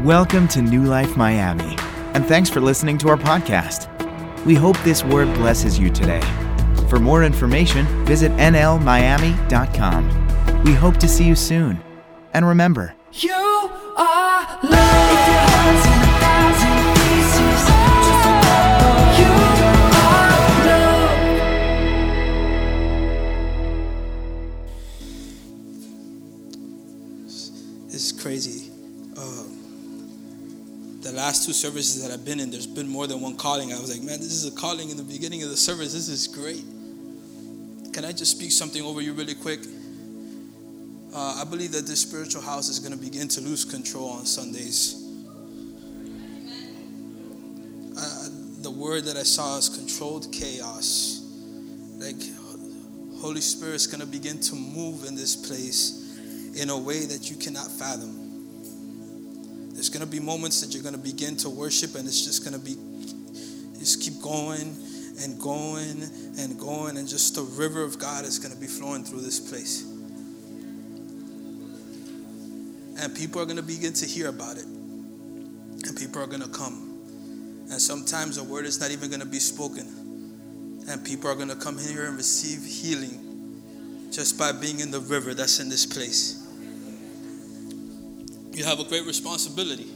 Welcome to New Life Miami, and thanks for listening to our podcast. We hope this word blesses you today. For more information, visit nlmiami.com. We hope to see you soon. And remember, last two services that I've been in, there's been more than one calling. I was like, man, this is a calling in the beginning of the service. This is great. Can I just speak something over you really quick? Uh, I believe that this spiritual house is going to begin to lose control on Sundays. Uh, the word that I saw is controlled chaos. Like, Holy Spirit is going to begin to move in this place in a way that you cannot fathom. There's going to be moments that you're going to begin to worship, and it's just going to be, just keep going and going and going, and just the river of God is going to be flowing through this place. And people are going to begin to hear about it, and people are going to come. And sometimes a word is not even going to be spoken, and people are going to come here and receive healing just by being in the river that's in this place you have a great responsibility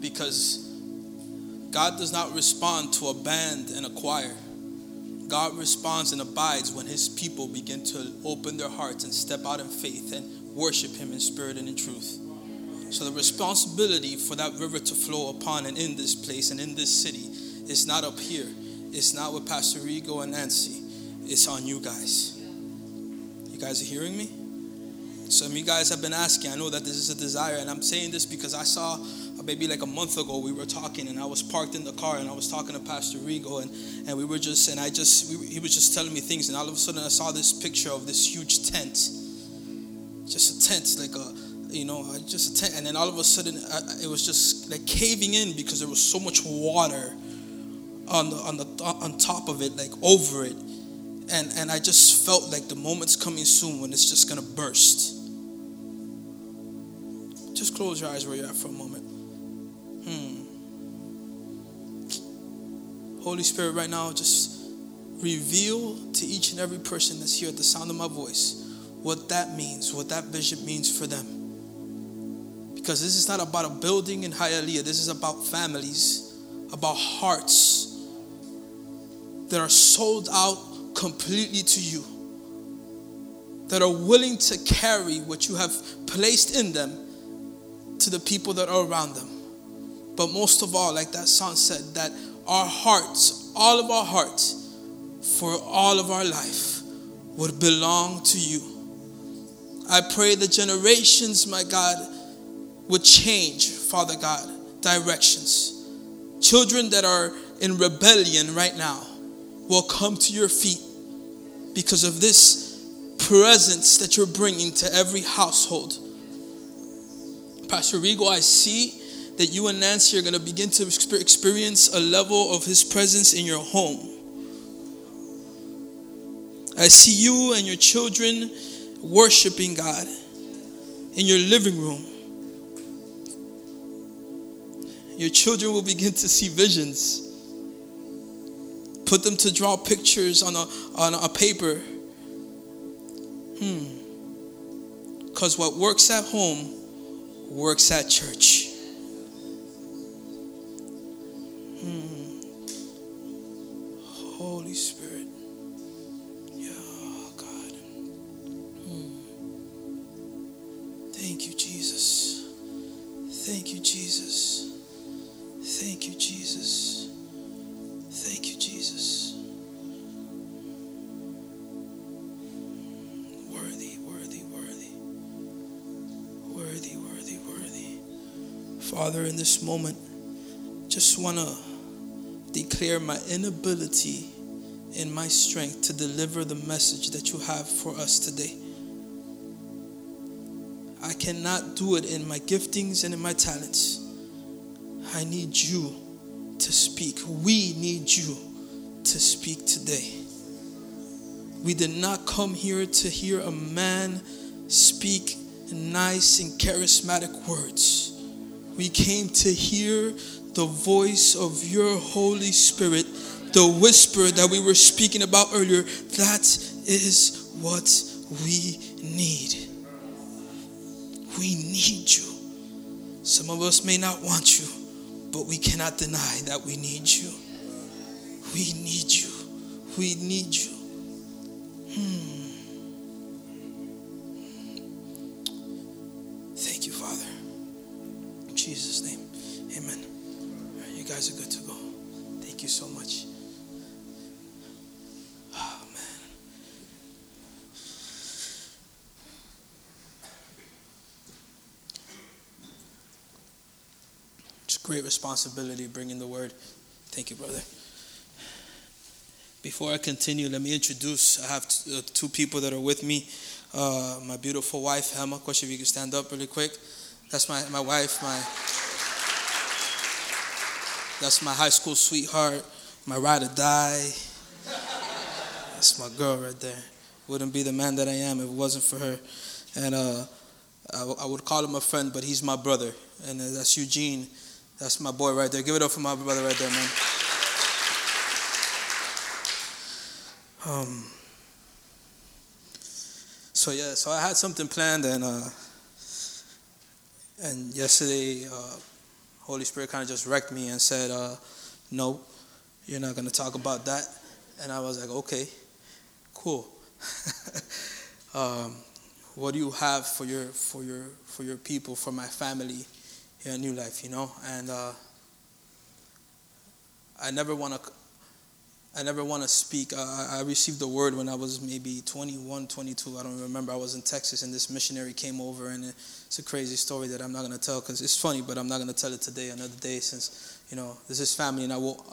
because God does not respond to a band and a choir. God responds and abides when his people begin to open their hearts and step out in faith and worship him in spirit and in truth. So the responsibility for that river to flow upon and in this place and in this city is not up here. It's not with Pastor Rigo and Nancy. It's on you guys. You guys are hearing me? Some of you guys have been asking. I know that this is a desire, and I'm saying this because I saw uh, maybe like a month ago we were talking, and I was parked in the car, and I was talking to Pastor Rigo, and and we were just, and I just, we, he was just telling me things, and all of a sudden I saw this picture of this huge tent, just a tent, like a, you know, uh, just a tent, and then all of a sudden I, it was just like caving in because there was so much water on the on the on top of it, like over it and and I just felt like the moment's coming soon when it's just gonna burst. Just close your eyes where you're at for a moment. Hmm. Holy Spirit, right now, just reveal to each and every person that's here at the sound of my voice what that means, what that vision means for them. Because this is not about a building in Hialeah. This is about families, about hearts that are sold out completely to you, that are willing to carry what you have placed in them to the people that are around them. But most of all, like that song said, that our hearts, all of our hearts, for all of our life, would belong to you. I pray the generations, my God, would change, Father God, directions. Children that are in rebellion right now will come to your feet because of this presence that you're bringing to every household. Pastor Rigo, I see that you and Nancy are going to begin to experience a level of His presence in your home. I see you and your children worshiping God in your living room. Your children will begin to see visions. Put them to draw pictures on a, on a paper. Hmm. Because what works at home works at church. Hmm. Holy Spirit. Father, in this moment, just want to declare my inability and my strength to deliver the message that you have for us today. I cannot do it in my giftings and in my talents. I need you to speak. We need you to speak today. We did not come here to hear a man speak nice and charismatic words. We came to hear the voice of your Holy Spirit, the whisper that we were speaking about earlier. That is what we need. We need you. Some of us may not want you, but we cannot deny that we need you. We need you. We need you. Hmm. Jesus' name, amen. Right, you guys are good to go. Thank you so much. Oh, man. It's great responsibility bringing the word. Thank you, brother. Before I continue, let me introduce. I have uh, two people that are with me. Uh, my beautiful wife, Emma. Question if you can stand up really quick. That's my, my wife, my that's my high school sweetheart, my ride or die. That's my girl right there. Wouldn't be the man that I am if it wasn't for her. And uh, I, w- I would call him a friend, but he's my brother. And uh, that's Eugene. That's my boy right there. Give it up for my brother right there, man. Um, so yeah, so I had something planned, and uh, and yesterday, uh, Holy Spirit kind of just wrecked me and said, uh, "No, you're not going to talk about that." And I was like, "Okay, cool. um, what do you have for your for your for your people, for my family here in New Life? You know?" And uh, I never want to. I never want to speak. Uh, I received the word when I was maybe 21, 22. I don't remember. I was in Texas and this missionary came over, and it's a crazy story that I'm not going to tell because it's funny, but I'm not going to tell it today. Another day, since you know this is family, and I will,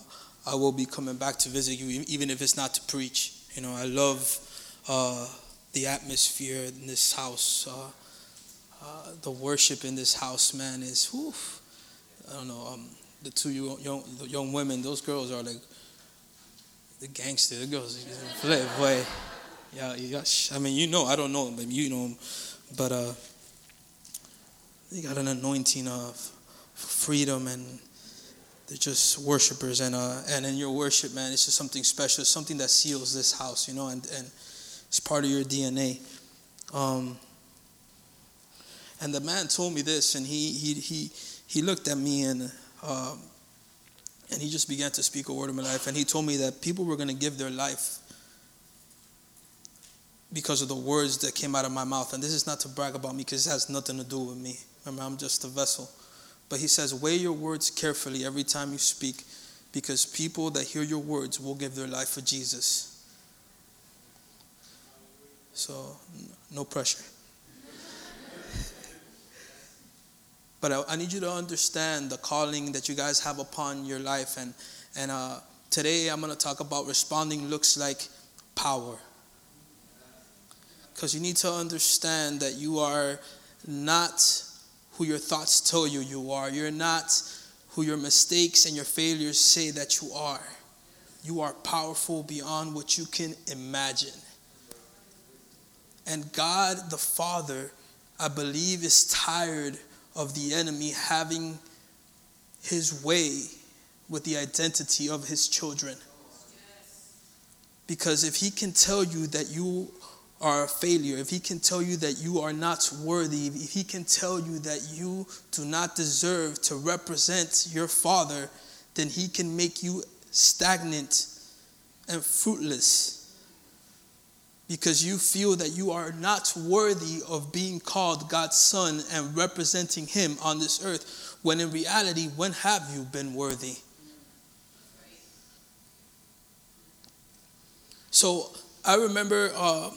I will be coming back to visit you, even if it's not to preach. You know, I love uh, the atmosphere in this house. Uh, uh, the worship in this house, man, is whew, I don't know. Um, the two young, young, young women, those girls are like the gangster. The girls play, boy. Yeah, yeah. I mean, you know, I don't know, but you know, him. but uh, they got an anointing of freedom, and they're just worshipers. And uh, and in your worship, man, it's just something special. Something that seals this house, you know, and and it's part of your DNA. Um, and the man told me this, and he he he he looked at me and. Um, and he just began to speak a word in my life. And he told me that people were going to give their life because of the words that came out of my mouth. And this is not to brag about me because it has nothing to do with me. Remember, I'm just a vessel. But he says, weigh your words carefully every time you speak because people that hear your words will give their life for Jesus. So, no pressure. But I, I, need you to understand the calling that you guys have upon your life. And, and uh, today I'm going to talk about responding looks like power. Because you need to understand that you are not who your thoughts tell you you are. You're not who your mistakes and your failures say that you are. You are powerful beyond what you can imagine. And God the Father, I believe, is tired of the enemy having his way with the identity of his children. Because if he can tell you that you are a failure, if he can tell you that you are not worthy, if he can tell you that you do not deserve to represent your father, then he can make you stagnant and fruitless because you feel that you are not worthy of being called God's son and representing him on this earth, when in reality, when have you been worthy? So I remember uh,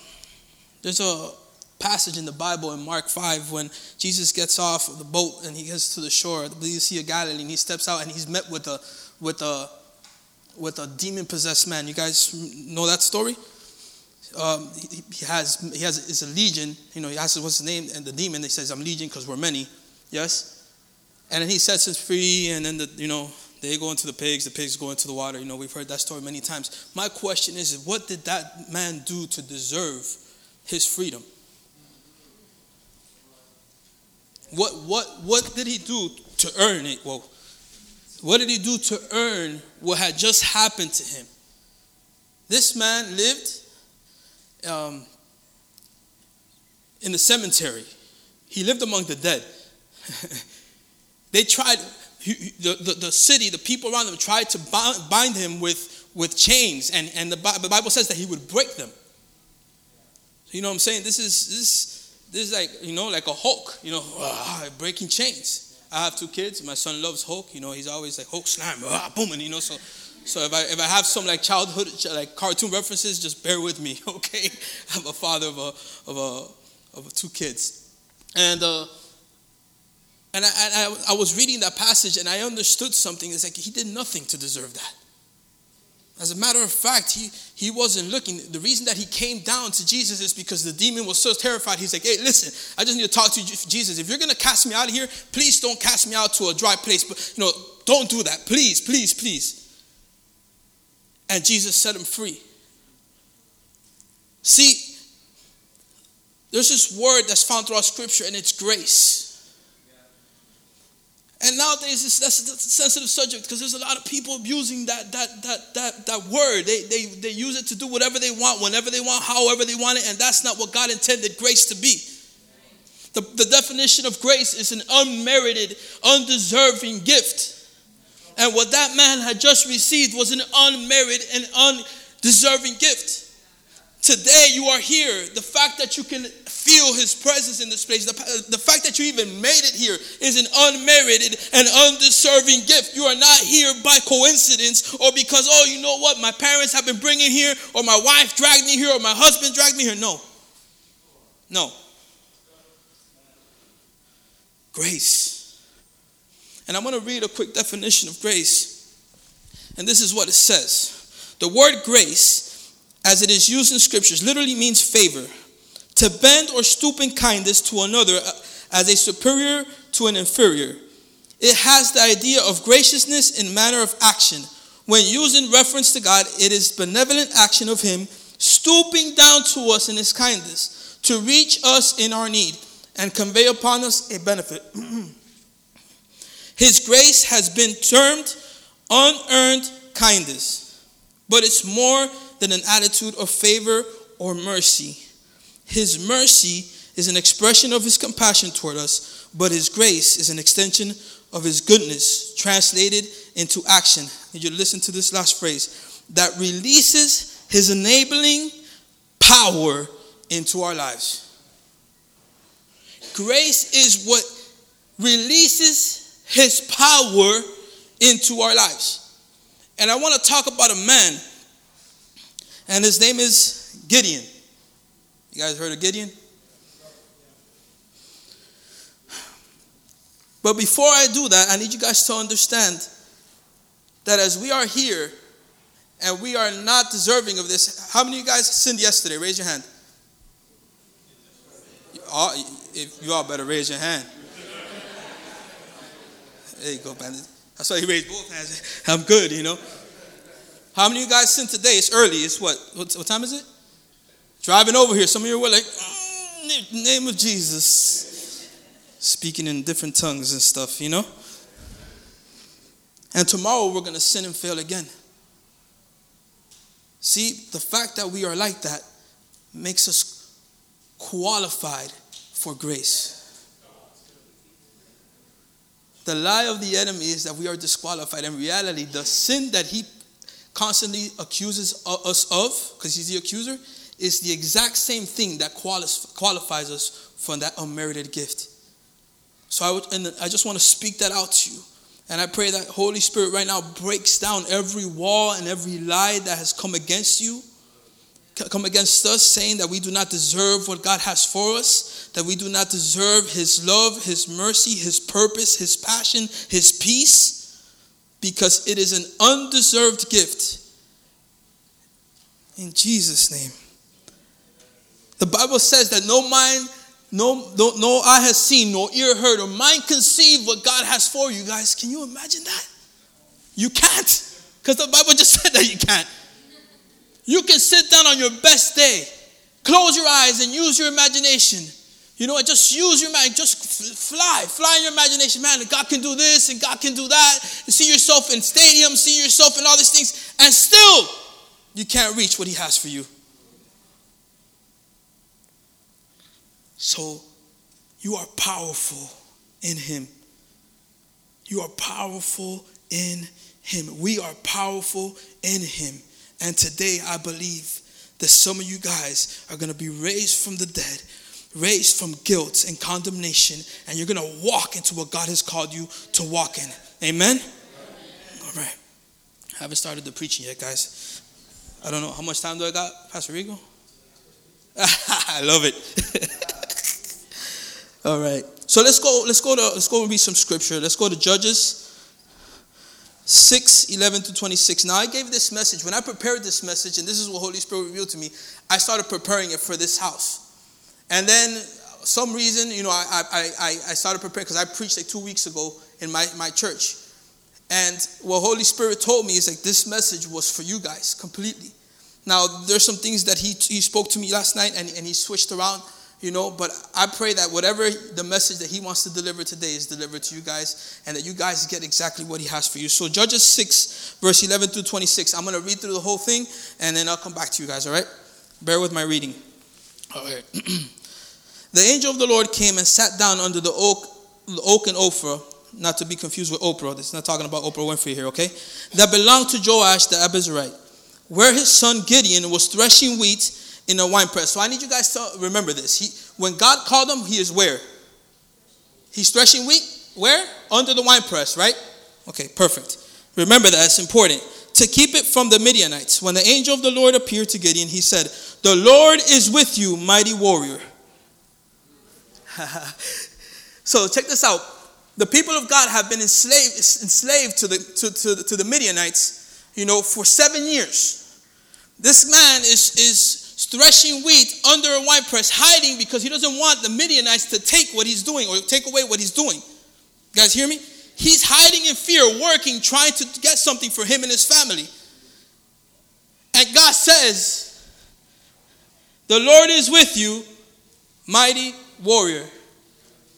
there's a passage in the Bible in Mark 5 when Jesus gets off of the boat and he gets to the shore, the Sea of Galilee, and he steps out and he's met with a with a with a demon possessed man. You guys know that story? Um, he, he, has he has is a legion. You know, he asks what's his name, and the demon he says, "I'm legion because we're many." Yes, and then he sets us free, and then the you know they go into the pigs, the pigs go into the water. You know, we've heard that story many times. My question is, what did that man do to deserve his freedom? What what what did he do to earn it? Well, what did he do to earn what had just happened to him? This man lived um, in the cemetery. He lived among the dead. they tried, he, the, the, the city, the people around him tried to bind, bind him with, with chains, and, and the, the Bible says that he would break them. You know what I'm saying? This is this this is like you know like a Hulk. You know, ah, breaking chains. I have two kids. My son loves Hulk. You know, he's always like Hulk slam, ah, boom, and you know so. So if I if I have some like childhood like cartoon references, just bear with me, okay? I'm a father of a of a of two kids, and uh, and I, I I was reading that passage and I understood something. It's like he did nothing to deserve that. As a matter of fact, he, he wasn't looking. The reason that he came down to Jesus is because the demon was so terrified. He's like, hey, listen, I just need to talk to Jesus. If you're going to cast me out of here, please don't cast me out to a dry place. But, you know, don't do that. Please, please, please. And Jesus set him free. See, there's this word that's found throughout Scripture, and it's grace. And nowadays, it's, that's a sensitive subject because there's a lot of people abusing that, that, that, that, that word. They, they, they use it to do whatever they want, whenever they want, however they want it, and that's not what God intended grace to be. The, the definition of grace is an unmerited, undeserving gift. And what that man had just received was an unmerited and undeserving gift. Today, you are here. The fact that you can feel his presence in this place, the, the fact that you even made it here is an unmerited and undeserving gift. You are not here by coincidence or because, oh, you know what, my parents have been bringing here, or my wife dragged me here, or my husband dragged me here. No. No. Grace. And I'm going to read a quick definition of grace. And this is what it says The word grace as it is used in scriptures, literally means favor. To bend or stoop in kindness to another uh, as a superior to an inferior. It has the idea of graciousness in manner of action. When used in reference to God, it is benevolent action of Him stooping down to us in His kindness to reach us in our need and convey upon us a benefit. His grace has been termed unearned kindness, but it's more than an attitude of favor or mercy. His mercy is an expression of his compassion toward us, but his grace is an extension of his goodness, translated into action. And you listen to this last phrase that releases his enabling power into our lives. Grace is what releases his power into our lives. And I want to talk about a man and his name is Gideon. You guys heard of Gideon? But before I do that, I need you guys to understand that as we are here and we are not deserving of this, how many of you guys sinned yesterday? Raise your hand. if you all better raise your hand. There you go, man. That's why he raised both hands. I'm good, you know. How many of you guys sin today? It's early. It's what? What, what time is it? Driving over here. Some of you were like, mm, name of Jesus. Speaking in different tongues and stuff, you know? And tomorrow we're going to sin and fail again. See, the fact that we are like that makes us qualified for grace. The lie of the enemy is that we are disqualified. In reality, the sin that he constantly accuses us of, because he's the accuser, is the exact same thing that qualifies us for that unmerited gift. So I, would, and I just want to speak that out to you. And I pray that Holy Spirit right now breaks down every wall and every lie that has come against you, come against us, saying that we do not deserve what God has for us, that we do not deserve His love, His mercy, His purpose, His passion, His peace because it is an undeserved gift. In Jesus' name. The Bible says that no mind, no, no, no eye has seen, nor ear heard, or mind conceived what God has for you. Guys, can you imagine that? You can't. Because the Bible just said that you can't. You can sit down on your best day, close your eyes, and use your imagination. You know, just use your mind, just fly, fly in your imagination, man. God can do this and God can do that. You see yourself in stadiums, see yourself in all these things, and still you can't reach what He has for you. So you are powerful in Him. You are powerful in Him. We are powerful in Him. And today I believe that some of you guys are going to be raised from the dead, raised from guilt and condemnation, and you're going to walk into what God has called you to walk in. Amen? All right. I haven't started the preaching yet, guys. I don't know. How much time do I got, Pastor Rigo? I love it. All right. So let's go, let's go to let's go read some scripture. Let's go to Judges 6, 11 to 26. Now I gave this message. When I prepared this message, and this is what Holy Spirit revealed to me, I started preparing it for this house. And then some reason, you know, I I, I, I started preparing because I preached like two weeks ago in my, my church. And what Holy Spirit told me is like this message was for you guys completely. Now there's some things that he he spoke to me last night and, and he switched around you know but i pray that whatever the message that he wants to deliver today is delivered to you guys and that you guys get exactly what he has for you. So judges 6 verse 11 through 26 i'm going to read through the whole thing and then i'll come back to you guys all right? Bear with my reading. All right. The angel of the lord came and sat down under the oak oak and ophrah not to be confused with oprah. Is not talking about oprah winfrey here okay? That belonged to joash the abiezrite where his son gideon was threshing wheat in a wine press. So I need you guys to remember this. He, when God called him, he is where? He's threshing wheat. Where? Under the wine press, right? Okay, perfect. Remember that, it's important. To keep it from the Midianites. When the angel of the Lord appeared to Gideon, he said, The Lord is with you, mighty warrior. so check this out. The people of God have been enslaved, enslaved to, the, to, to, to the Midianites, you know, for seven years. This man is, is threshing wheat under a wine press, hiding because he doesn't want the Midianites to take what he's doing or take away what he's doing. You guys hear me? He's hiding in fear, working, trying to get something for him and his family. And God says, The Lord is with you, mighty warrior.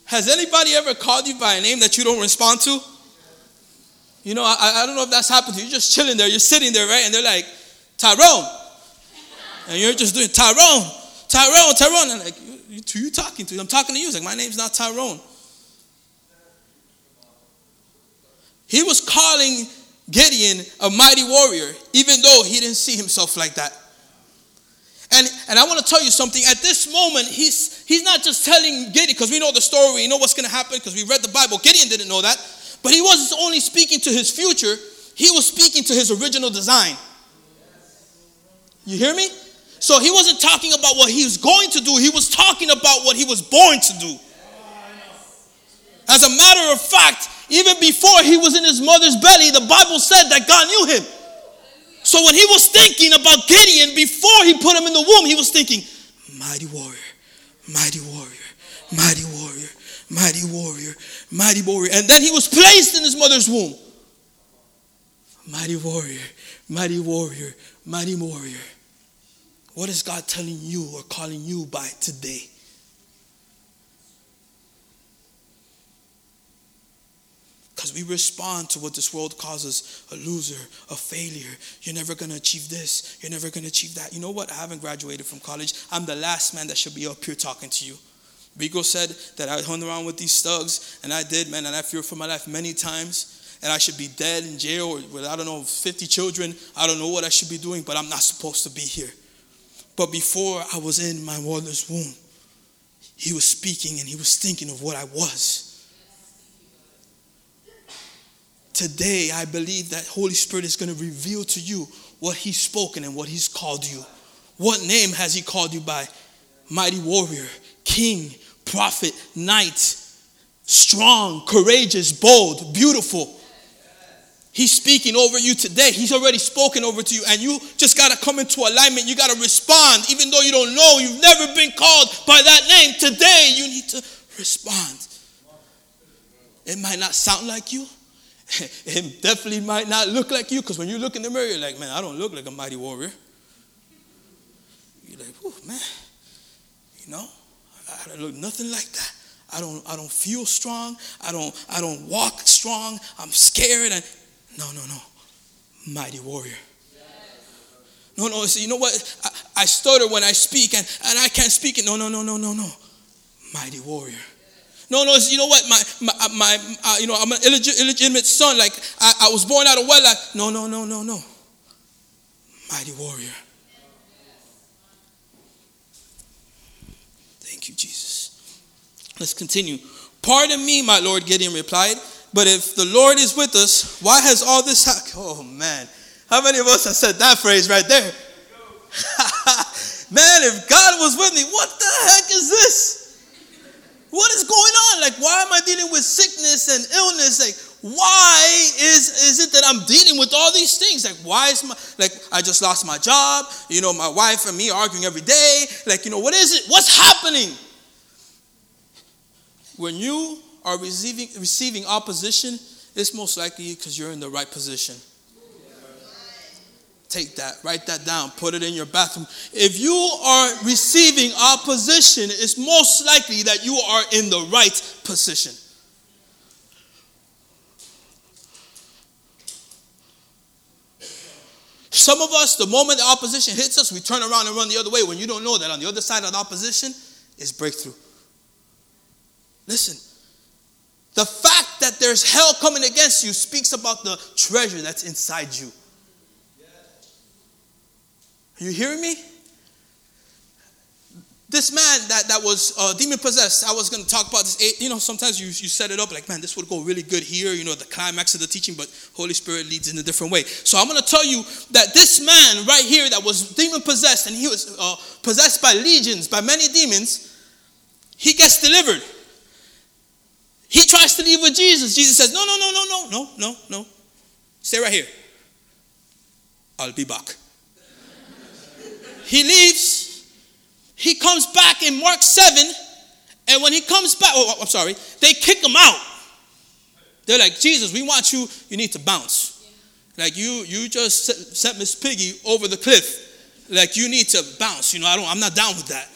Has anybody ever called you by a name that you don't respond to? You know, I, I don't know if that's happened to you. You're just chilling there, you're sitting there, right? And they're like, Tyrone. And you're just doing Tyrone, Tyrone, Tyrone. And like, who you talking to? I'm talking to you. Like, my name's not Tyrone. He was calling Gideon a mighty warrior, even though he didn't see himself like that. And, and I want to tell you something. At this moment, he's, he's not just telling Gideon, because we know the story, we know what's going to happen, because we read the Bible. Gideon didn't know that. But he wasn't only speaking to his future, he was speaking to his original design. You hear me? So he wasn't talking about what he was going to do, he was talking about what he was born to do. As a matter of fact, even before he was in his mother's belly, the Bible said that God knew him. So when he was thinking about Gideon before he put him in the womb, he was thinking, mighty warrior, mighty warrior, mighty warrior, mighty warrior, mighty warrior. And then he was placed in his mother's womb. Mighty warrior, mighty warrior, mighty warrior. What is God telling you or calling you by today? Because we respond to what this world calls us a loser, a failure. You're never going to achieve this. You're never going to achieve that. You know what? I haven't graduated from college. I'm the last man that should be up here talking to you. Rigo said that I hung around with these thugs, and I did, man, and I feared for my life many times. And I should be dead in jail with, I don't know, 50 children. I don't know what I should be doing, but I'm not supposed to be here. But before I was in my mother's womb, he was speaking and he was thinking of what I was. Today, I believe that Holy Spirit is going to reveal to you what he's spoken and what he's called you. What name has he called you by? Mighty warrior, king, prophet, knight, strong, courageous, bold, beautiful. He's speaking over you today. He's already spoken over to you, and you just got to come into alignment. You got to respond, even though you don't know, you've never been called by that name. Today, you need to respond. It might not sound like you, it definitely might not look like you, because when you look in the mirror, you're like, man, I don't look like a mighty warrior. You're like, oh, man, you know, I don't look nothing like that. I don't I don't feel strong. I don't I don't walk strong. I'm scared and no no no. Mighty warrior. No, no, so you know what? I, I stutter when I speak and, and I can't speak it. No, no, no, no, no, no. Mighty warrior. No, no, you know what? My, my, my uh, you know, I'm an illegit- illegitimate son. Like, I, I was born out of wedlock. No, no, no, no, no. Mighty warrior. Thank you, Jesus. Let's continue. Pardon me, my Lord, Gideon replied. But if the Lord is with us, why has all this happened? Oh, man. How many of us have said that phrase right there? man, if God was with me, what the heck is this? What is going on? Like, why am I dealing with sickness and illness? Like, why is, is it that I'm dealing with all these things? Like, why is my, like, I just lost my job, you know, my wife and me arguing every day. Like, you know, what is it? What's happening? When you are receiving, receiving opposition, it's most likely because you're in the right position. Take that, write that down, put it in your bathroom. If you are receiving opposition, it's most likely that you are in the right position. Some of us, the moment the opposition hits us, we turn around and run the other way when you don't know that on the other side of the opposition is breakthrough. Listen, the fact that there's hell coming against you speaks about the treasure that's inside you. Are you hearing me? This man that, that was uh, demon possessed, I was going to talk about this. You know, sometimes you, you set it up like, man, this would go really good here, you know, the climax of the teaching, but Holy Spirit leads in a different way. So I'm going to tell you that this man right here that was demon possessed and he was uh, possessed by legions, by many demons, he gets delivered. He tries to leave with Jesus. Jesus says, No, no, no, no, no, no, no, no. Stay right here. I'll be back. he leaves. He comes back in Mark 7. And when he comes back, oh, oh I'm sorry, they kick him out. They're like, Jesus, we want you, you need to bounce. Like you, you just sent Miss Piggy over the cliff. Like you need to bounce. You know, I don't, I'm not down with that.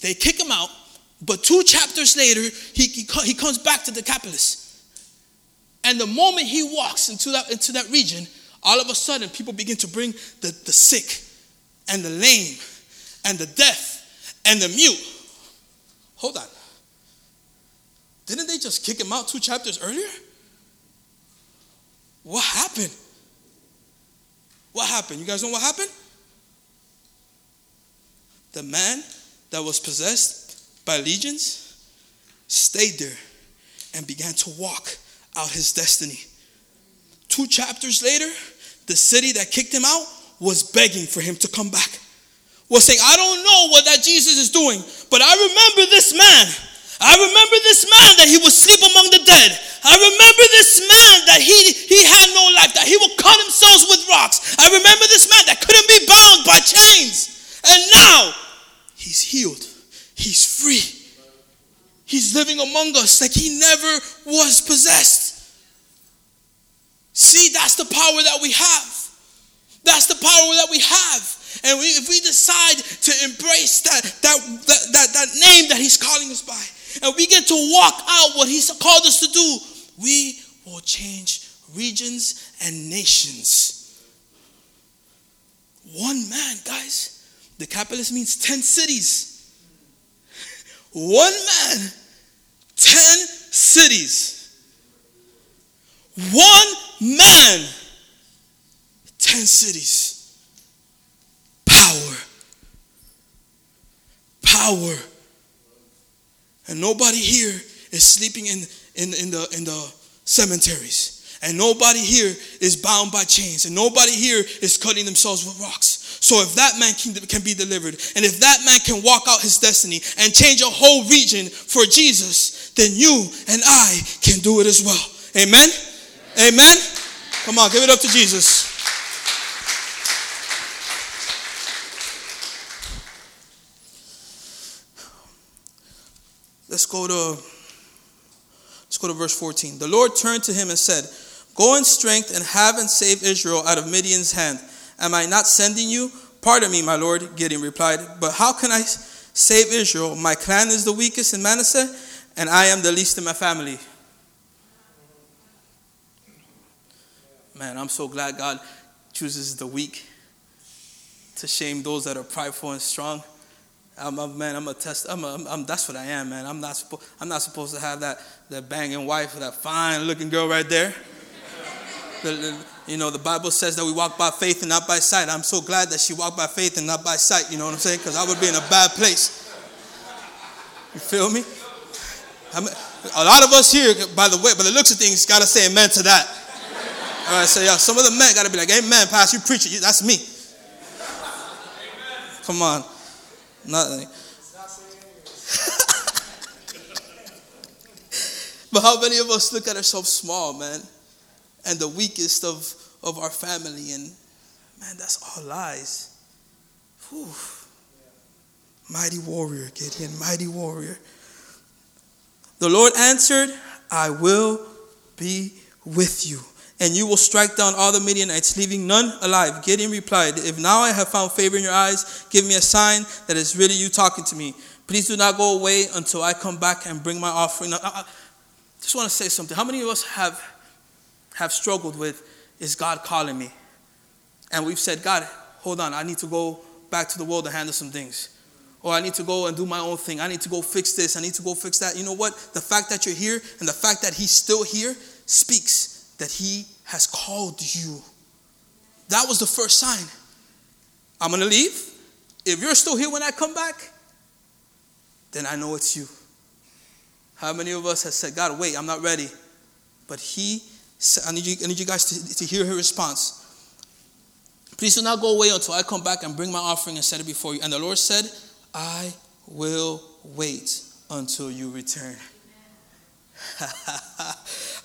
They kick him out but two chapters later, he, he, he comes back to Decapolis. And the moment he walks into that, into that region, all of a sudden people begin to bring the, the sick and the lame and the deaf and the mute. Hold on. Didn't they just kick him out two chapters earlier? What happened? What happened? You guys know what happened? The man that was possessed by legions stayed there and began to walk out his destiny. Two chapters later, the city that kicked him out was begging for him to come back. Was saying, I don't know what that Jesus is doing, but I remember this man. I remember this man that he would sleep among the dead. I remember this man that he, he had no life, that he would cut himself with rocks. I remember this man that couldn't be bound by chains. And now he's healed, he's free. He's living among us like he never was possessed. See, that's the power that we have. That's the power that we have. And we, if we decide to embrace that, that, that, that, that name that He's calling us by, and we get to walk out what He's called us to do, we will change regions and nations. One man, guys. Decapolis means 10 cities. One man, 10 cities. One man, 10 cities. Power. Power. And nobody here is sleeping in, in, in, the, in the cemeteries. And nobody here is bound by chains. And nobody here is cutting themselves with rocks. So if that man can, can be delivered, and if that man can walk out his destiny and change a whole region for Jesus, then you and I can do it as well. Amen? Amen? Come on, give it up to Jesus. Let's go to let's go to verse 14. The Lord turned to him and said, Go in strength and have and save Israel out of Midian's hand. Am I not sending you? Pardon me, my Lord, Gideon replied, but how can I Save Israel. My clan is the weakest in Manasseh, and I am the least in my family. Man, I'm so glad God chooses the weak to shame those that are prideful and strong. I'm a, man, I'm a test. I'm, a, I'm, that's what I am, man. I'm not, supposed. I'm not supposed to have that, that banging wife, that fine looking girl right there. the, the, you know, the Bible says that we walk by faith and not by sight. I'm so glad that she walked by faith and not by sight. You know what I'm saying? Because I would be in a bad place. You feel me? I mean, a lot of us here, by the way, by the looks of things, gotta say amen to that. All right, so yeah, some of the men gotta be like, amen, pastor, you preach it. That's me. Come on. Nothing. but how many of us look at ourselves small, man, and the weakest of, of our family, and man, that's all lies. Whew. Mighty warrior, Gideon, mighty warrior. The Lord answered, I will be with you and you will strike down all the Midianites, leaving none alive. Gideon replied, If now I have found favor in your eyes, give me a sign that it's really you talking to me. Please do not go away until I come back and bring my offering. I just want to say something. How many of us have, have struggled with, is God calling me? And we've said, God, hold on, I need to go back to the world to handle some things. Or I need to go and do my own thing. I need to go fix this. I need to go fix that. You know what? The fact that you're here and the fact that he's still here speaks that He has called you. That was the first sign. I'm going to leave. If you're still here when I come back, then I know it's you. How many of us have said, God, wait, I'm not ready? But He I need you, I need you guys to, to hear her response. Please do not go away until I come back and bring my offering and set it before you. And the Lord said, I will wait until you return.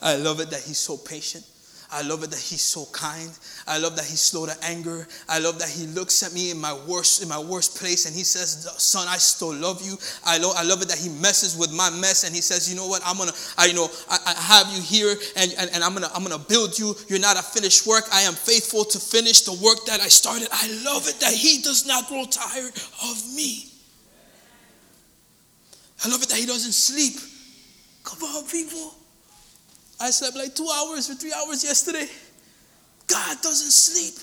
I love it that he's so patient. I love it that he's so kind. I love that he's slow to anger. I love that he looks at me in my worst in my worst place and he says, "Son, I still love you." I love I love it that he messes with my mess and he says, "You know what? I'm gonna I you know I, I have you here and, and and I'm gonna I'm gonna build you. You're not a finished work. I am faithful to finish the work that I started." I love it that he does not grow tired of me. I love it that he doesn't sleep. Come on, people. I slept like two hours or three hours yesterday. God doesn't sleep.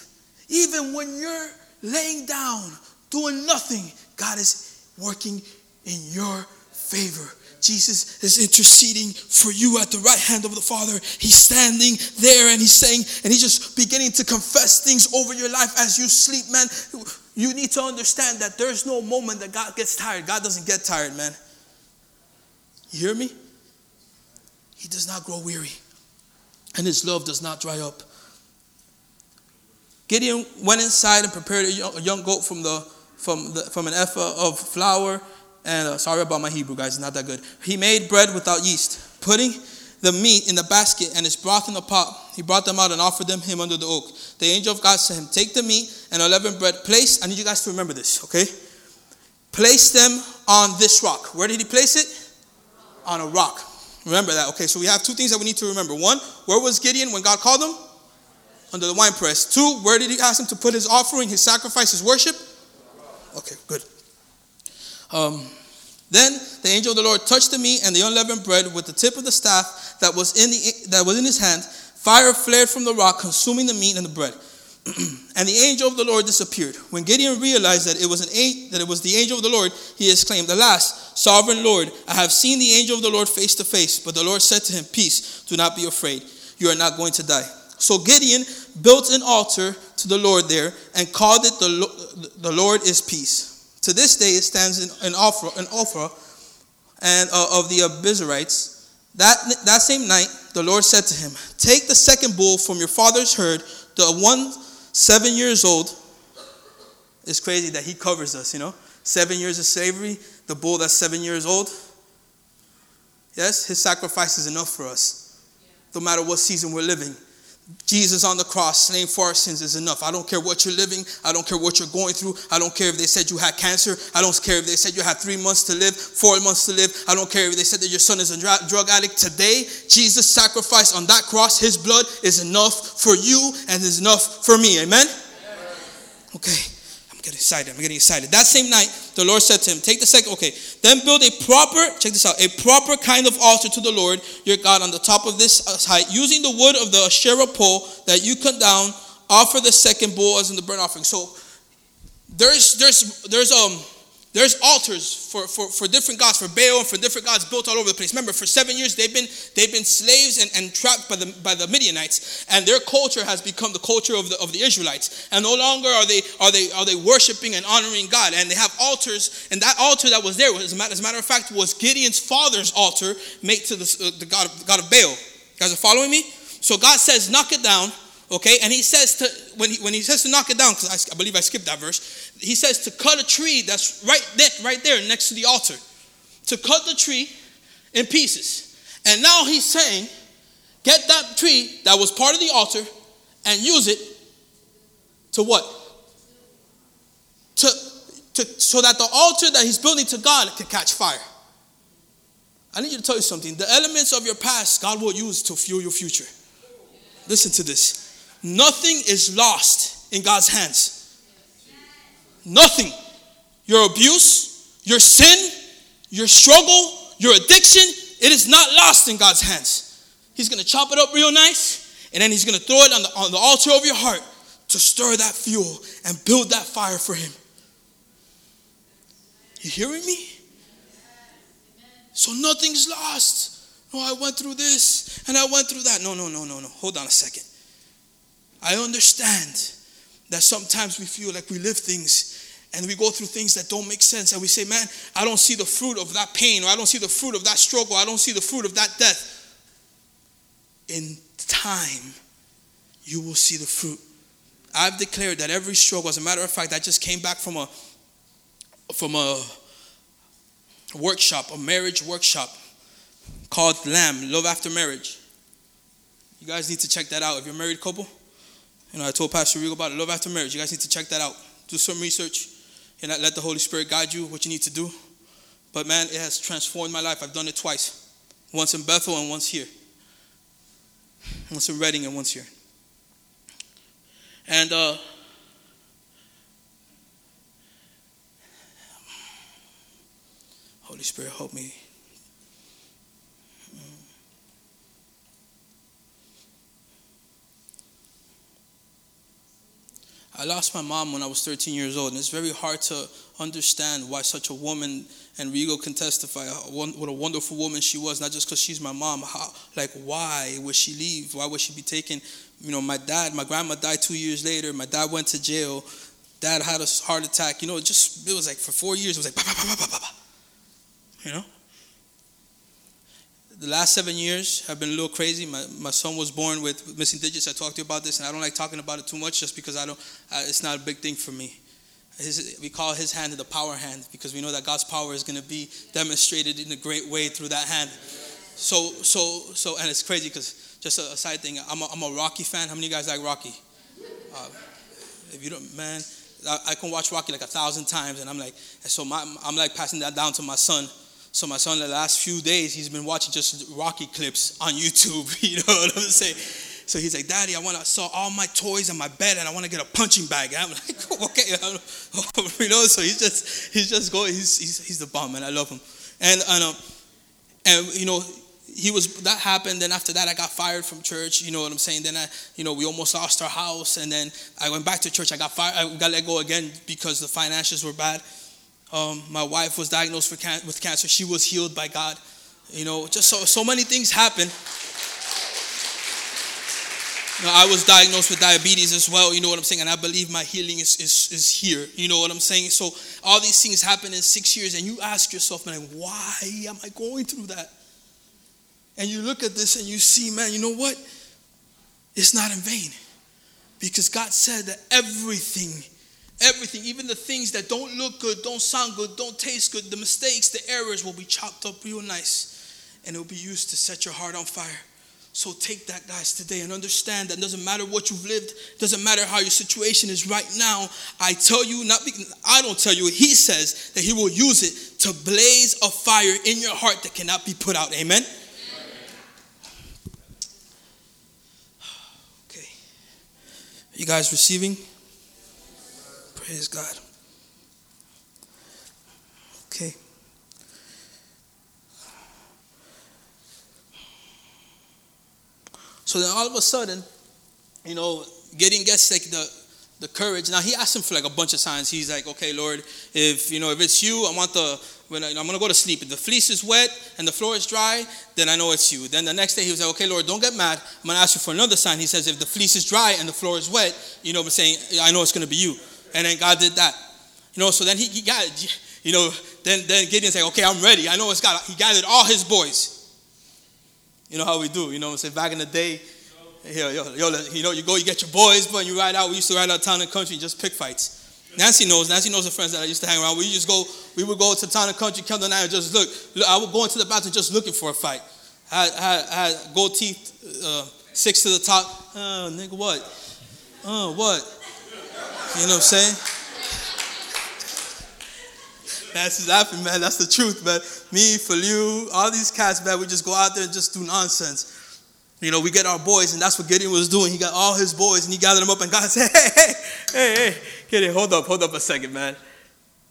Even when you're laying down, doing nothing, God is working in your favor. Jesus is interceding for you at the right hand of the Father. He's standing there and he's saying, and he's just beginning to confess things over your life as you sleep, man. You need to understand that there's no moment that God gets tired. God doesn't get tired, man. You hear me? He does not grow weary, and his love does not dry up. Gideon went inside and prepared a young, goat from, the, from, the, from an ephah of flour. And uh, sorry about my Hebrew, guys, it's not that good. He made bread without yeast, putting the meat in the basket and his broth in the pot. He brought them out and offered them him under the oak. The angel of God said him, Take the meat and unleavened bread, place, I need you guys to remember this, okay? Place them on this rock. Where did he place it? On a rock. Remember that. Okay, so we have two things that we need to remember. One, where was Gideon when God called him? Under the winepress. Two, where did he ask him to put his offering, his sacrifice, his worship? Okay, good. Um, then the angel of the Lord touched the meat and the unleavened bread with the tip of the staff that was in, the, that was in his hand. Fire flared from the rock, consuming the meat and the bread. and the angel of the Lord disappeared. When Gideon realized that it was an that it was the angel of the Lord, he exclaimed, "Alas, sovereign Lord, I have seen the angel of the Lord face to face." But the Lord said to him, "Peace, do not be afraid. You are not going to die." So Gideon built an altar to the Lord there and called it the, the Lord is peace. To this day, it stands in, in Ophrah, in Ophrah and uh, of the Abiezrites. That, that same night, the Lord said to him, Take the second bull from your father's herd, the one seven years old. It's crazy that he covers us, you know. Seven years of slavery, the bull that's seven years old. Yes, his sacrifice is enough for us, no matter what season we're living. Jesus on the cross, slain for our sins, is enough. I don't care what you're living. I don't care what you're going through. I don't care if they said you had cancer. I don't care if they said you had three months to live, four months to live. I don't care if they said that your son is a drug addict. Today, Jesus' sacrifice on that cross, his blood is enough for you and is enough for me. Amen? Okay, getting excited. I'm getting excited. That same night, the Lord said to him, Take the second, okay, then build a proper, check this out, a proper kind of altar to the Lord your God on the top of this uh, height, using the wood of the Asherah pole that you cut down, offer the second bull as in the burnt offering. So there's there's there's um there's altars for, for, for different gods, for Baal and for different gods built all over the place. Remember, for seven years they've been they've been slaves and, and trapped by the by the Midianites, and their culture has become the culture of the of the Israelites. And no longer are they are they are they worshiping and honoring God. And they have altars, and that altar that was there, as a matter, as a matter of fact, was Gideon's father's altar made to the, uh, the God of the God of Baal. You guys are following me? So God says, knock it down. Okay, and he says to when he, when he says to knock it down, because I, I believe I skipped that verse. He says to cut a tree that's right there, right there next to the altar, to cut the tree in pieces. And now he's saying, get that tree that was part of the altar and use it to what? To, to so that the altar that he's building to God can catch fire. I need you to tell you something. The elements of your past, God will use to fuel your future. Listen to this. Nothing is lost in God's hands. Nothing. Your abuse, your sin, your struggle, your addiction, it is not lost in God's hands. He's going to chop it up real nice, and then he's going to throw it on the, on the altar of your heart to stir that fuel and build that fire for him. You hearing me? So nothing's lost. No, I went through this and I went through that. No, no, no, no, no. Hold on a second. I understand that sometimes we feel like we live things and we go through things that don't make sense and we say, man, I don't see the fruit of that pain or I don't see the fruit of that struggle. I don't see the fruit of that death. In time, you will see the fruit. I've declared that every struggle, as a matter of fact, I just came back from a from a workshop, a marriage workshop called Lamb, Love After Marriage. You guys need to check that out if you're married couple. You know, I told Pastor Rigo about it, Love After Marriage. You guys need to check that out. Do some research and let the Holy Spirit guide you what you need to do. But man, it has transformed my life. I've done it twice. Once in Bethel and once here. Once in Reading and once here. And uh Holy Spirit, help me. I lost my mom when I was 13 years old, and it's very hard to understand why such a woman, and Rigo can testify, what a wonderful woman she was, not just because she's my mom. How, like, why would she leave? Why would she be taken? You know, my dad, my grandma died two years later. My dad went to jail. Dad had a heart attack. You know, it just, it was like for four years, it was like, bah, bah, bah, you know? The last seven years have been a little crazy. My, my son was born with missing digits. I talked to you about this, and I don't like talking about it too much just because I don't. Uh, it's not a big thing for me. His, we call his hand the power hand because we know that God's power is going to be demonstrated in a great way through that hand. So, so, so, and it's crazy because just a, a side thing. I'm a, I'm a Rocky fan. How many of you guys like Rocky? Uh, if you don't, man, I, I, can watch Rocky like a thousand times, and I'm like, so my, I'm like passing that down to my son. So my son, the last few days, he's been watching just Rocky clips on YouTube. You know what I'm saying? So he's like, Daddy, I want to saw all my toys on my bed, and I want to get a punching bag. And I'm like, okay, you know. So he's just he's just going. He's he's, he's the bomb, man. I love him. And and um, and you know, he was that happened. Then after that, I got fired from church. You know what I'm saying? Then I, you know, we almost lost our house, and then I went back to church. I got fired. I got let go again because the finances were bad. Um, my wife was diagnosed can- with cancer. She was healed by God. You know, just so, so many things happen. You know, I was diagnosed with diabetes as well, you know what I'm saying? And I believe my healing is, is, is here, you know what I'm saying? So all these things happen in six years, and you ask yourself, man, why am I going through that? And you look at this and you see, man, you know what? It's not in vain. Because God said that everything Everything, even the things that don't look good, don't sound good, don't taste good, the mistakes, the errors will be chopped up real nice and it will be used to set your heart on fire. So take that, guys, today and understand that doesn't matter what you've lived, doesn't matter how your situation is right now. I tell you, not I don't tell you, He says that He will use it to blaze a fire in your heart that cannot be put out. Amen? Okay. You guys receiving? Praise God. Okay. So then all of a sudden, you know, getting gets like the the courage. Now he asked him for like a bunch of signs. He's like, okay, Lord, if you know if it's you, I want the when I, am gonna go to sleep. If the fleece is wet and the floor is dry, then I know it's you. Then the next day he was like, okay, Lord, don't get mad. I'm gonna ask you for another sign. He says, if the fleece is dry and the floor is wet, you know, I'm saying I know it's gonna be you. And then God did that. You know, so then he, he got, you know, then then Gideon's like, okay, I'm ready. I know it's God. He gathered all his boys. You know how we do. You know, say back in the day, yo, yo, yo, you know, you go, you get your boys, but you ride out. We used to ride out town and country, just pick fights. Nancy knows. Nancy knows the friends that I used to hang around. We just go. We would go to town and country, come to night, and just look. look. I would go into the bathroom just looking for a fight. I, I, I had gold teeth, uh, six to the top. Oh, nigga, what? Oh, what? You know what I'm saying? That's laughing, man. That's the truth, man. Me, for you, all these cats, man. We just go out there and just do nonsense. You know, we get our boys, and that's what Gideon was doing. He got all his boys, and he gathered them up, and God said, hey, hey, hey, hey, Gideon, hold up, hold up a second, man.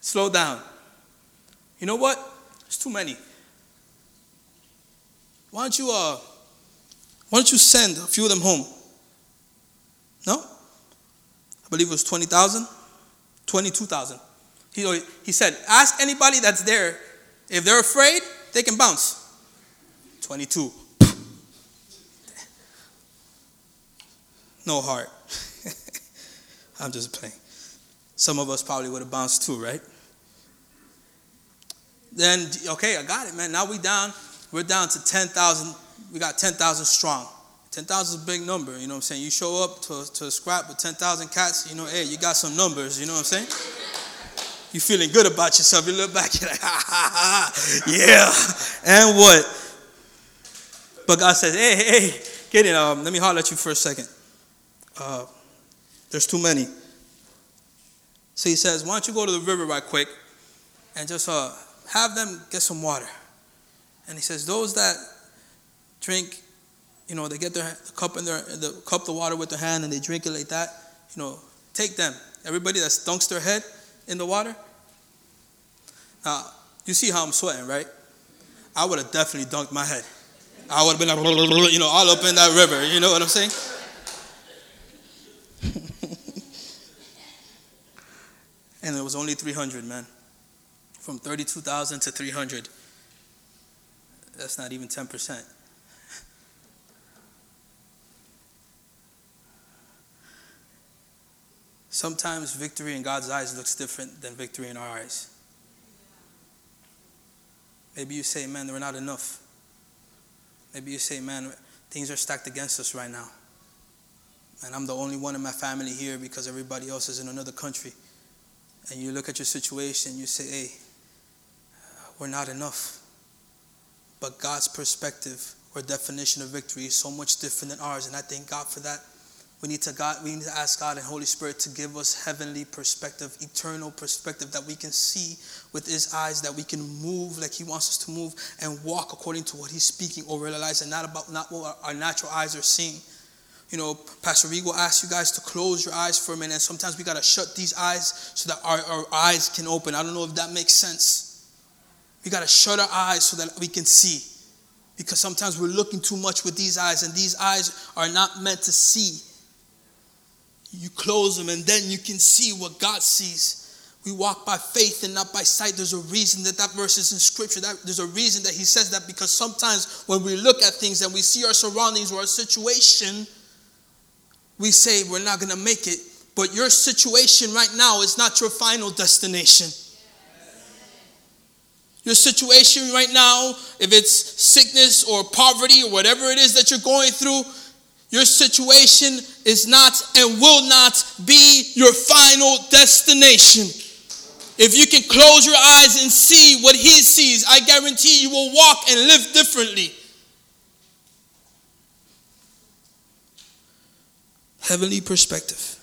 Slow down. You know what? It's too many. Why don't you, uh, why don't you send a few of them home? No? Believe it was 20,000, 22,000. He, he said, ask anybody that's there. If they're afraid, they can bounce. 22. no heart. I'm just playing. Some of us probably would have bounced too, right? Then, okay, I got it, man. Now we down. We're down to 10,000. We got 10,000 strong. 10,000 is a big number, you know what I'm saying? You show up to, to a scrap with 10,000 cats, you know, hey, you got some numbers, you know what I'm saying? You feeling good about yourself. You look back, you're like, ha, ha, ha, yeah. And what? But God says, hey, hey, hey, Gideon. Um, let me holler at you for a second. Uh, there's too many. So he says, why don't you go to the river right quick and just uh, have them get some water. And he says, those that drink, you know, they get their cup in their the cup of water with their hand and they drink it like that, you know, take them. Everybody that dunks their head in the water. Now, you see how I'm sweating, right? I would have definitely dunked my head. I would have been like, you know, all up in that river. You know what I'm saying? and it was only 300, man. From 32,000 to 300. That's not even 10%. Sometimes victory in God's eyes looks different than victory in our eyes. Maybe you say, man, we're not enough. Maybe you say, man, things are stacked against us right now. And I'm the only one in my family here because everybody else is in another country. And you look at your situation, you say, hey, we're not enough. But God's perspective or definition of victory is so much different than ours. And I thank God for that. We need to God, we need to ask God and Holy Spirit to give us heavenly perspective, eternal perspective that we can see with His eyes, that we can move like He wants us to move and walk according to what He's speaking over our lives, and not about not what our natural eyes are seeing. You know, Pastor Rigo asked you guys to close your eyes for a minute, sometimes we gotta shut these eyes so that our, our eyes can open. I don't know if that makes sense. We gotta shut our eyes so that we can see. Because sometimes we're looking too much with these eyes, and these eyes are not meant to see you close them and then you can see what God sees. We walk by faith and not by sight. There's a reason that that verse is in scripture. That, there's a reason that he says that because sometimes when we look at things and we see our surroundings or our situation, we say we're not going to make it. But your situation right now is not your final destination. Your situation right now, if it's sickness or poverty or whatever it is that you're going through, your situation is not and will not be your final destination. If you can close your eyes and see what He sees, I guarantee you will walk and live differently. Heavenly perspective.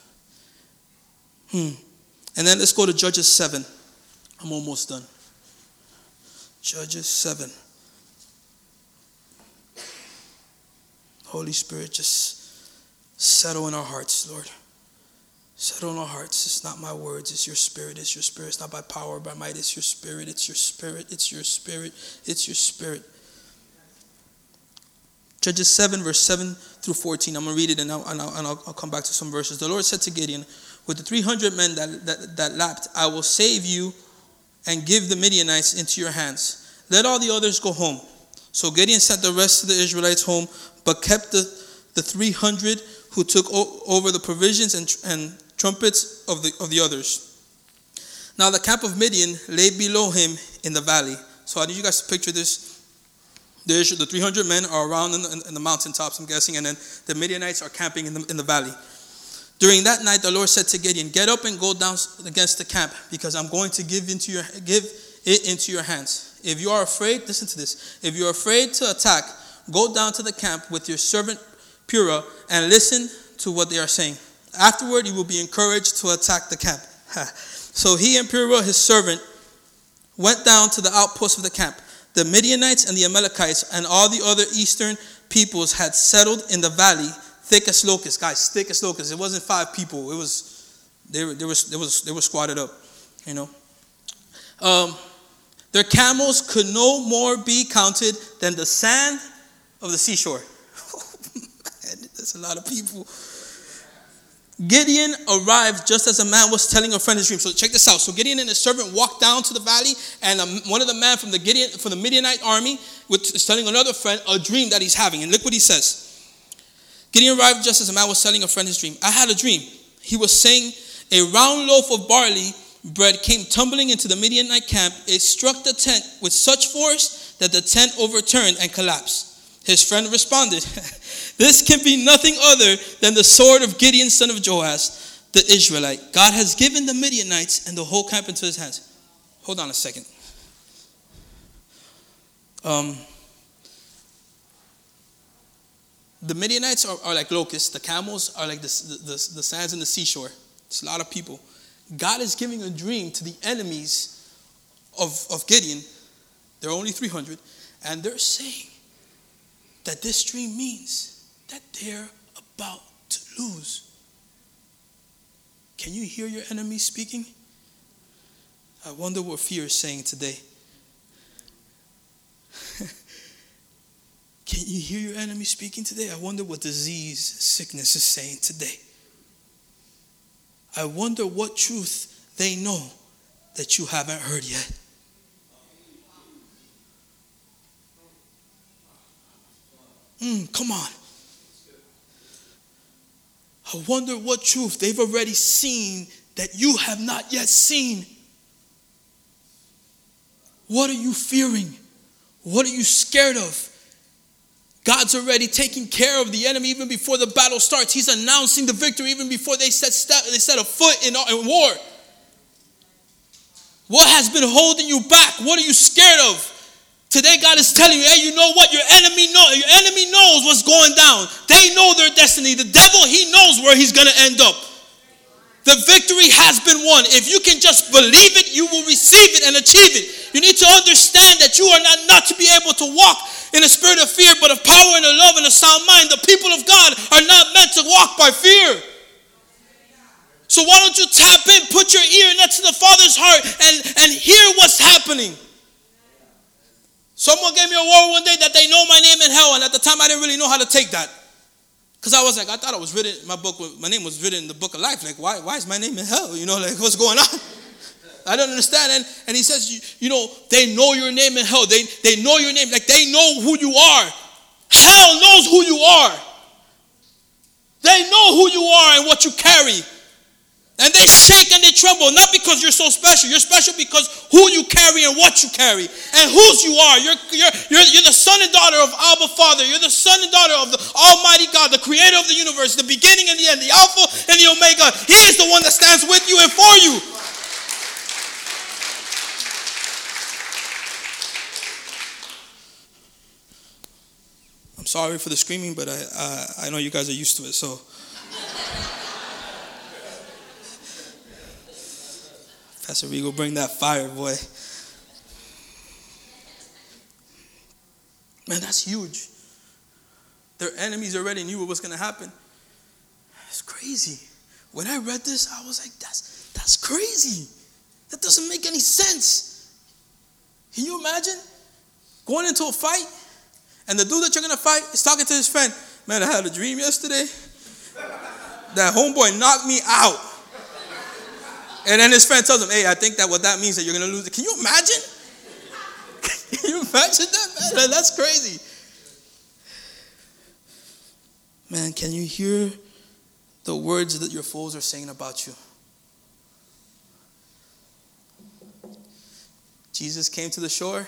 Hmm. And then let's go to Judges 7. I'm almost done. Judges 7. Holy Spirit, just settle in our hearts, Lord. Settle in our hearts. It's not my words, it's your spirit. It's your spirit. It's not by power, by might. It's your spirit. It's your spirit. It's your spirit. It's your spirit. Judges 7, verse 7 through 14. I'm going to read it and, I'll, and, I'll, and I'll, I'll come back to some verses. The Lord said to Gideon, With the 300 men that, that, that lapped, I will save you and give the Midianites into your hands. Let all the others go home. So Gideon sent the rest of the Israelites home, but kept the, the 300 who took o- over the provisions and, and trumpets of the, of the others. Now the camp of Midian lay below him in the valley. So I need you guys to picture this. The, the 300 men are around in the, in the mountaintops, I'm guessing, and then the Midianites are camping in the, in the valley. During that night, the Lord said to Gideon, "Get up and go down against the camp, because I'm going to give into your give it into your hands. If you are afraid, listen to this. If you are afraid to attack, go down to the camp with your servant Purah and listen to what they are saying. Afterward, you will be encouraged to attack the camp." so he and Purah, his servant, went down to the outpost of the camp. The Midianites and the Amalekites and all the other eastern peoples had settled in the valley, thick as locusts. Guys, thick as locusts. It wasn't five people. It was they were they were they they were squatted up. You know. Um, their camels could no more be counted than the sand of the seashore. That's a lot of people. Gideon arrived just as a man was telling a friend his dream. So check this out. So Gideon and his servant walked down to the valley, and one of the men from the Gideon from the Midianite army was telling another friend a dream that he's having. And look what he says. Gideon arrived just as a man was telling a friend his dream. I had a dream. He was saying, A round loaf of barley bread came tumbling into the Midianite camp. It struck the tent with such force that the tent overturned and collapsed. His friend responded, This can be nothing other than the sword of Gideon, son of Joash, the Israelite. God has given the Midianites and the whole camp into his hands. Hold on a second. Um, the Midianites are, are like locusts, the camels are like the, the, the, sands in the seashore. It's a lot of people. God is giving a dream to the enemies of, of Gideon. There are only 300. And they're saying that this dream means that they're about to lose. Can you hear your enemy speaking? I wonder what fear is saying today. Can you hear your enemy speaking today? I wonder what disease, sickness is saying today. I wonder what truth they know that you haven't heard yet. Mm, come on. I wonder what truth they've already seen that you have not yet seen. What are you fearing? What are you scared of? God's already taking care of the enemy even before the battle starts. He's announcing the victory even before they set, step, they set a foot in, in war. What has been holding you back? What are you scared of? Today, God is telling you, hey, you know what? Your enemy know, your enemy knows what's going down. They know their destiny. The devil, he knows where he's gonna end up. The victory has been won. If you can just believe it, you will receive it and achieve it. You need to understand that you are not, not to be able to walk in a spirit of fear, but of power and of love and a sound mind. The people of God are not meant to walk by fear. So why don't you tap in, put your ear next to the Father's heart, and, and hear what's happening? Someone gave me a word one day that they know my name in hell, and at the time I didn't really know how to take that. Because I was like, I thought it was written, my book, my name was written in the book of life. Like, why, why is my name in hell? You know, like, what's going on? I don't understand. And, and he says, you, you know, they know your name in hell. They, they know your name. Like, they know who you are. Hell knows who you are. They know who you are and what you carry. And they shake and they tremble, not because you're so special. You're special because who you carry and what you carry and whose you are. You're, you're, you're, you're the son and daughter of Abba Father. You're the son and daughter of the Almighty God, the creator of the universe, the beginning and the end, the Alpha and the Omega. He is the one that stands with you and for you. I'm sorry for the screaming, but I, I, I know you guys are used to it, so. Pastor Rigo, bring that fire, boy. Man, that's huge. Their enemies already knew what was going to happen. It's crazy. When I read this, I was like, that's, that's crazy. That doesn't make any sense. Can you imagine going into a fight And the dude that you're gonna fight is talking to his friend. Man, I had a dream yesterday. That homeboy knocked me out. And then his friend tells him, Hey, I think that what that means that you're gonna lose it. Can you imagine? Can you imagine that, man? That's crazy. Man, can you hear the words that your foes are saying about you? Jesus came to the shore,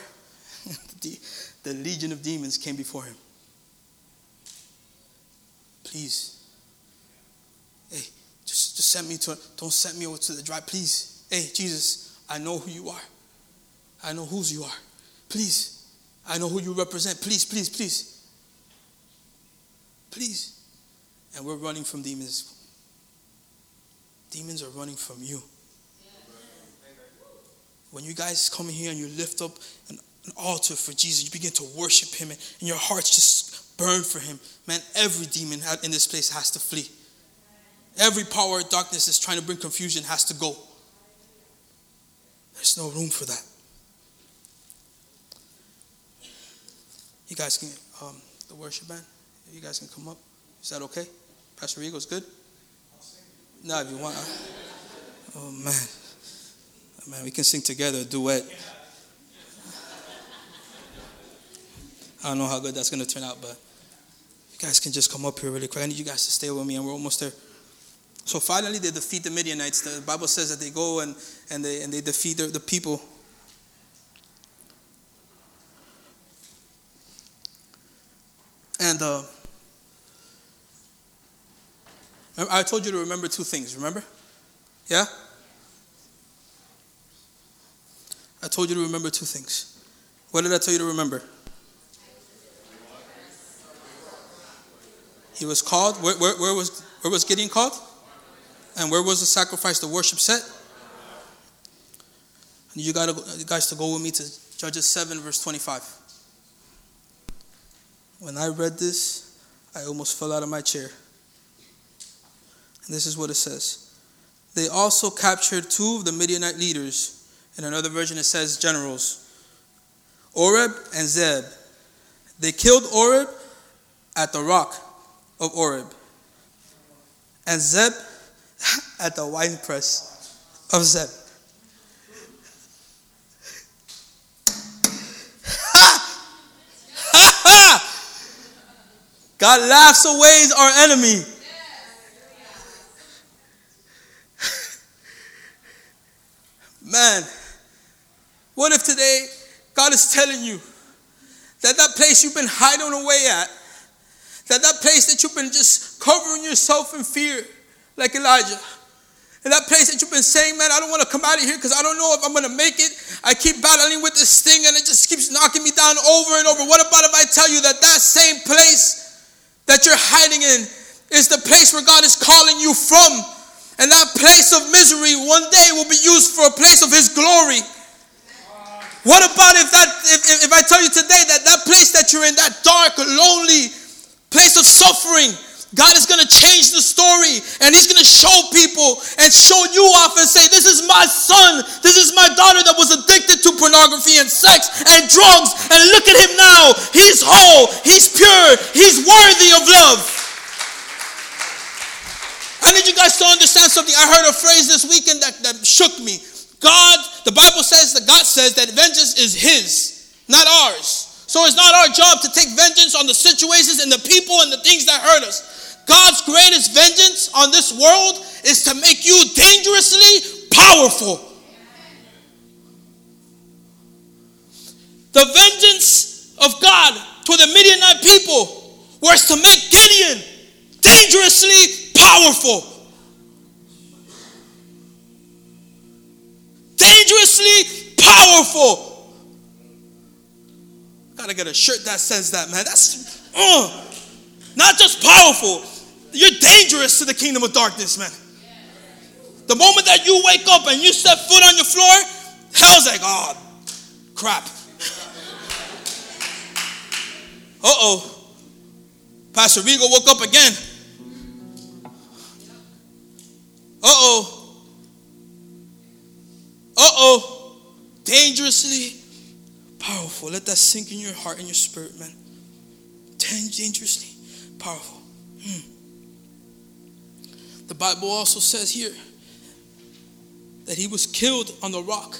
the, the legion of demons came before him. Please. Hey, just, send me to, don't send me over to the dry. Please. Hey, Jesus, I know who you are. I know whose you are. Please. I know who you represent. Please, please, please. Please. And we're running from demons. Demons are running from you. When you guys come here and you lift up an, an altar for Jesus, you begin to worship Him, and, and your hearts just burn for Him. Man, every demon in this place has to flee. Every power of darkness is trying to bring confusion has to go. There's no room for that. You guys can, um, the worship band, you guys can come up. Is that okay? Pastor Rigo's good? No, if you want. uh, Oh, man. Man, we can sing together a duet. I don't know how good that's going to turn out, but you guys can just come up here really quick. I need you guys to stay with me, and we're almost there. So finally, they defeat the Midianites. The Bible says that they go and, and, they, and they defeat the, the people. And uh, I told you to remember two things, remember? Yeah? I told you to remember two things. What did I tell you to remember? He was called. Where, where, where was, where was Gideon called? And where was the sacrifice, the worship set? You got you guys to go with me to Judges 7, verse 25. When I read this, I almost fell out of my chair. And this is what it says. They also captured two of the Midianite leaders. In another version, it says generals, Oreb and Zeb. They killed Oreb at the rock of Oreb, and Zeb at the winepress of Zeb. God laughs away our enemy. Man, what if today God is telling you that that place you've been hiding away at, that that place that you've been just covering yourself in fear, like Elijah, and that place that you've been saying, man, I don't want to come out of here because I don't know if I'm going to make it. I keep battling with this thing and it just keeps knocking me down over and over. What about if I tell you that that same place that you're hiding in is the place where God is calling you from? And that place of misery one day will be used for a place of His glory. What about if that if, if, if I tell you today that that place that you're in, that dark, lonely place of suffering, God is going to change the story and He's going to show people and show you off and say, This is my son, this is my daughter that was addicted to pornography and sex and drugs. And look at him now. He's whole, he's pure, he's worthy of love. I need you guys to understand something. I heard a phrase this weekend that, that shook me. God, the Bible says that God says that vengeance is His, not ours. So it's not our job to take vengeance on the situations and the people and the things that hurt us. God's greatest vengeance on this world is to make you dangerously powerful. The vengeance of God to the Midianite people was to make Gideon dangerously powerful. Dangerously powerful. Gotta get a shirt that says that, man. That's uh, not just powerful. You're dangerous to the kingdom of darkness, man. The moment that you wake up and you step foot on your floor, hell's like, oh, crap. Uh oh. Pastor Rigo woke up again. Uh oh. Uh oh. Dangerously powerful. Let that sink in your heart and your spirit, man. dangerously powerful. Hmm. The Bible also says here that he was killed on the rock,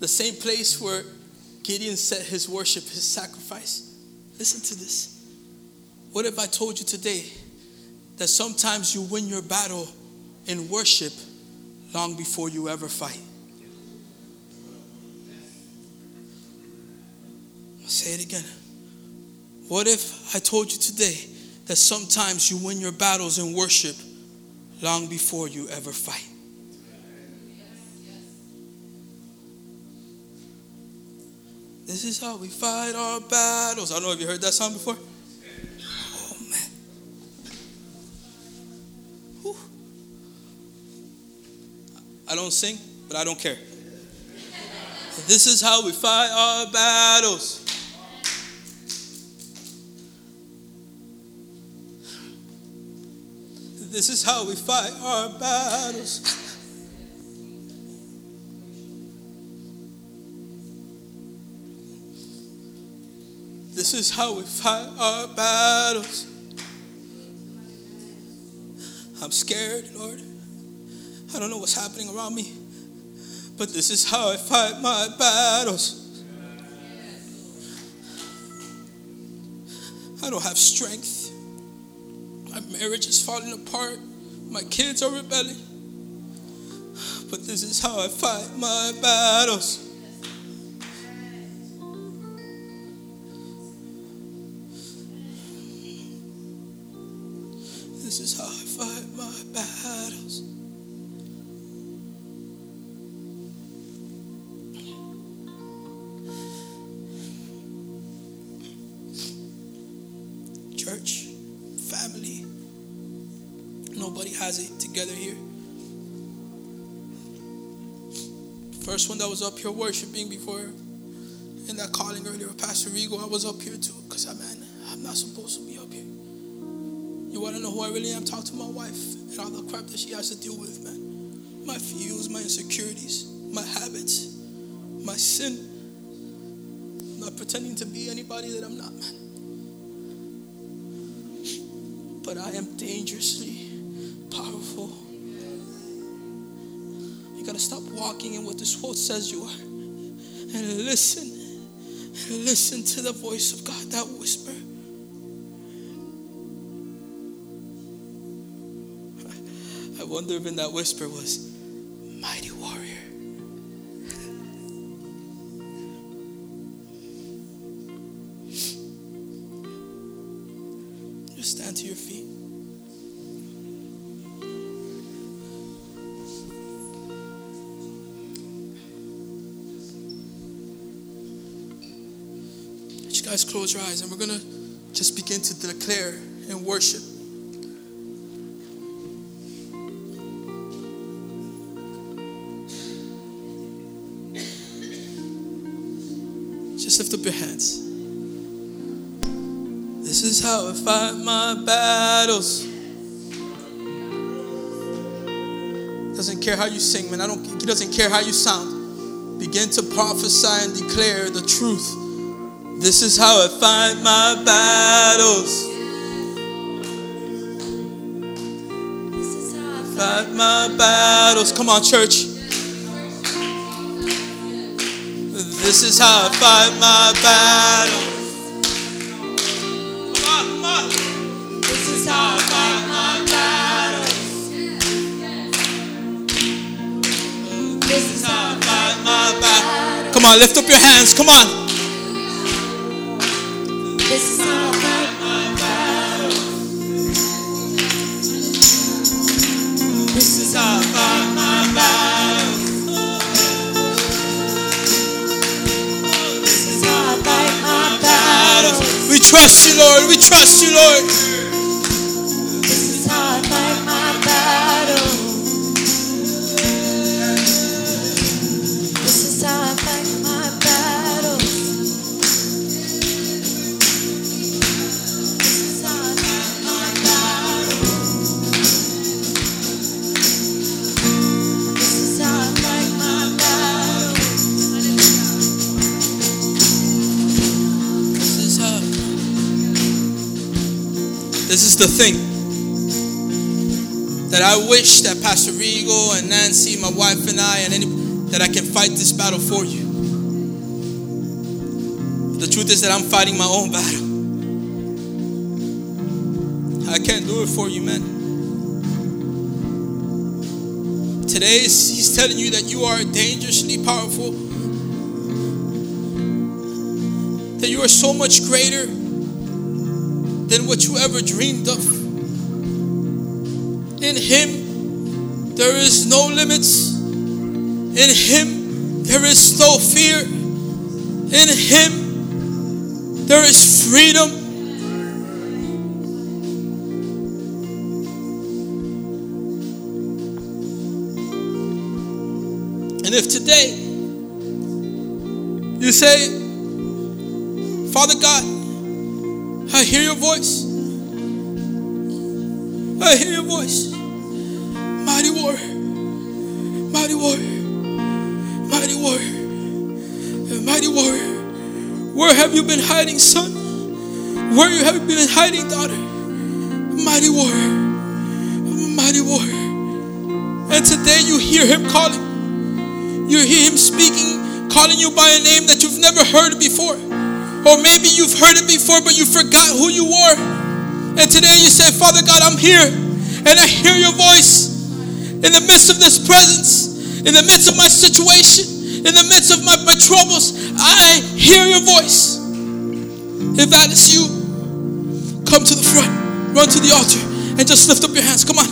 the same place where Gideon set his worship, his sacrifice. Listen to this. What if I told you today that sometimes you win your battle in worship long before you ever fight? I'll say it again. What if I told you today that sometimes you win your battles in worship long before you ever fight? This is how we fight our battles. I don't know if you heard that song before. Oh man. Whew. I don't sing, but I don't care. This is how we fight our battles. This is how we fight our battles. This is how we fight our battles. I'm scared, Lord. I don't know what's happening around me, but this is how I fight my battles. I don't have strength. Marriage is falling apart. My kids are rebelling. But this is how I fight my battles. Up here worshiping before in that calling earlier, Pastor Rigo, I was up here too, because I man, I'm not supposed to be up here. You want to know who I really am? Talk to my wife and all the crap that she has to deal with, man. My fears, my insecurities, my habits, my sin. I'm not pretending to be anybody that I'm not, man. But I am dangerously powerful. Gotta stop walking in what this world says you are and listen. And listen to the voice of God, that whisper. I wonder if in that whisper was close your eyes and we're going to just begin to declare and worship. Just lift up your hands. This is how I fight my battles. Doesn't care how you sing, man. I don't. He doesn't care how you sound. Begin to prophesy and declare the truth. This is how I fight my battles. This is how I fight my battles. Come on, church. This is how I fight my battles. Come on, come on. This is how I fight my battles. This is how I fight my battles. Come on, lift up your hands. Come on. You, Lord. We trust you, Lord. The thing that I wish that Pastor Rigo and Nancy, my wife and I, and any that I can fight this battle for you. The truth is that I'm fighting my own battle. I can't do it for you, man. Today he's telling you that you are dangerously powerful. That you are so much greater than what you ever dreamed of. In him there is no limits. In him there is no fear. In him there is freedom. And if today you say, Father God, voice. I hear your voice. Mighty warrior, mighty warrior, mighty warrior, mighty warrior. Where have you been hiding, son? Where you have been hiding, daughter? Mighty warrior, mighty warrior. And today you hear him calling. You hear him speaking, calling you by a name that you've never heard before. Or maybe you've heard it before, but you forgot who you were. And today you say, Father God, I'm here. And I hear your voice in the midst of this presence, in the midst of my situation, in the midst of my, my troubles. I hear your voice. If that is you, come to the front, run to the altar, and just lift up your hands. Come on.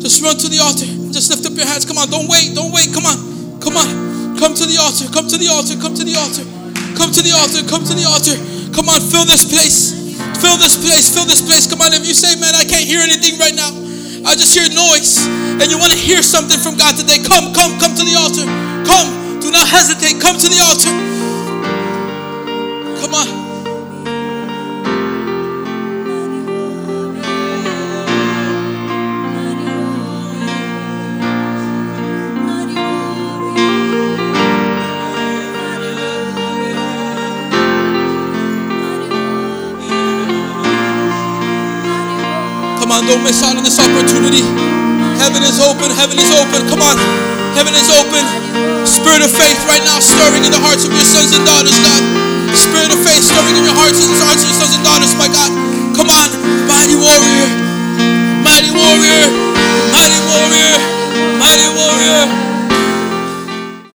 Just run to the altar. Just lift up your hands. Come on. Don't wait. Don't wait. Come on. Come on. Come to the altar. Come to the altar. Come to the altar. Come to the altar. Come to the altar. Come on. Fill this place. Fill this place. Fill this place. Come on. If you say, man, I can't hear anything right now. I just hear noise. And you want to hear something from God today. Come, come, come to the altar. Come. Do not hesitate. Come to the altar. Come on. Don't miss out on this opportunity. Heaven is open. Heaven is open. Come on. Heaven is open. Spirit of faith right now stirring in the hearts of your sons and daughters, God. Spirit of faith stirring in your hearts and hearts of your sons and daughters, my God. Come on, mighty warrior. Mighty warrior. Mighty warrior. Mighty warrior.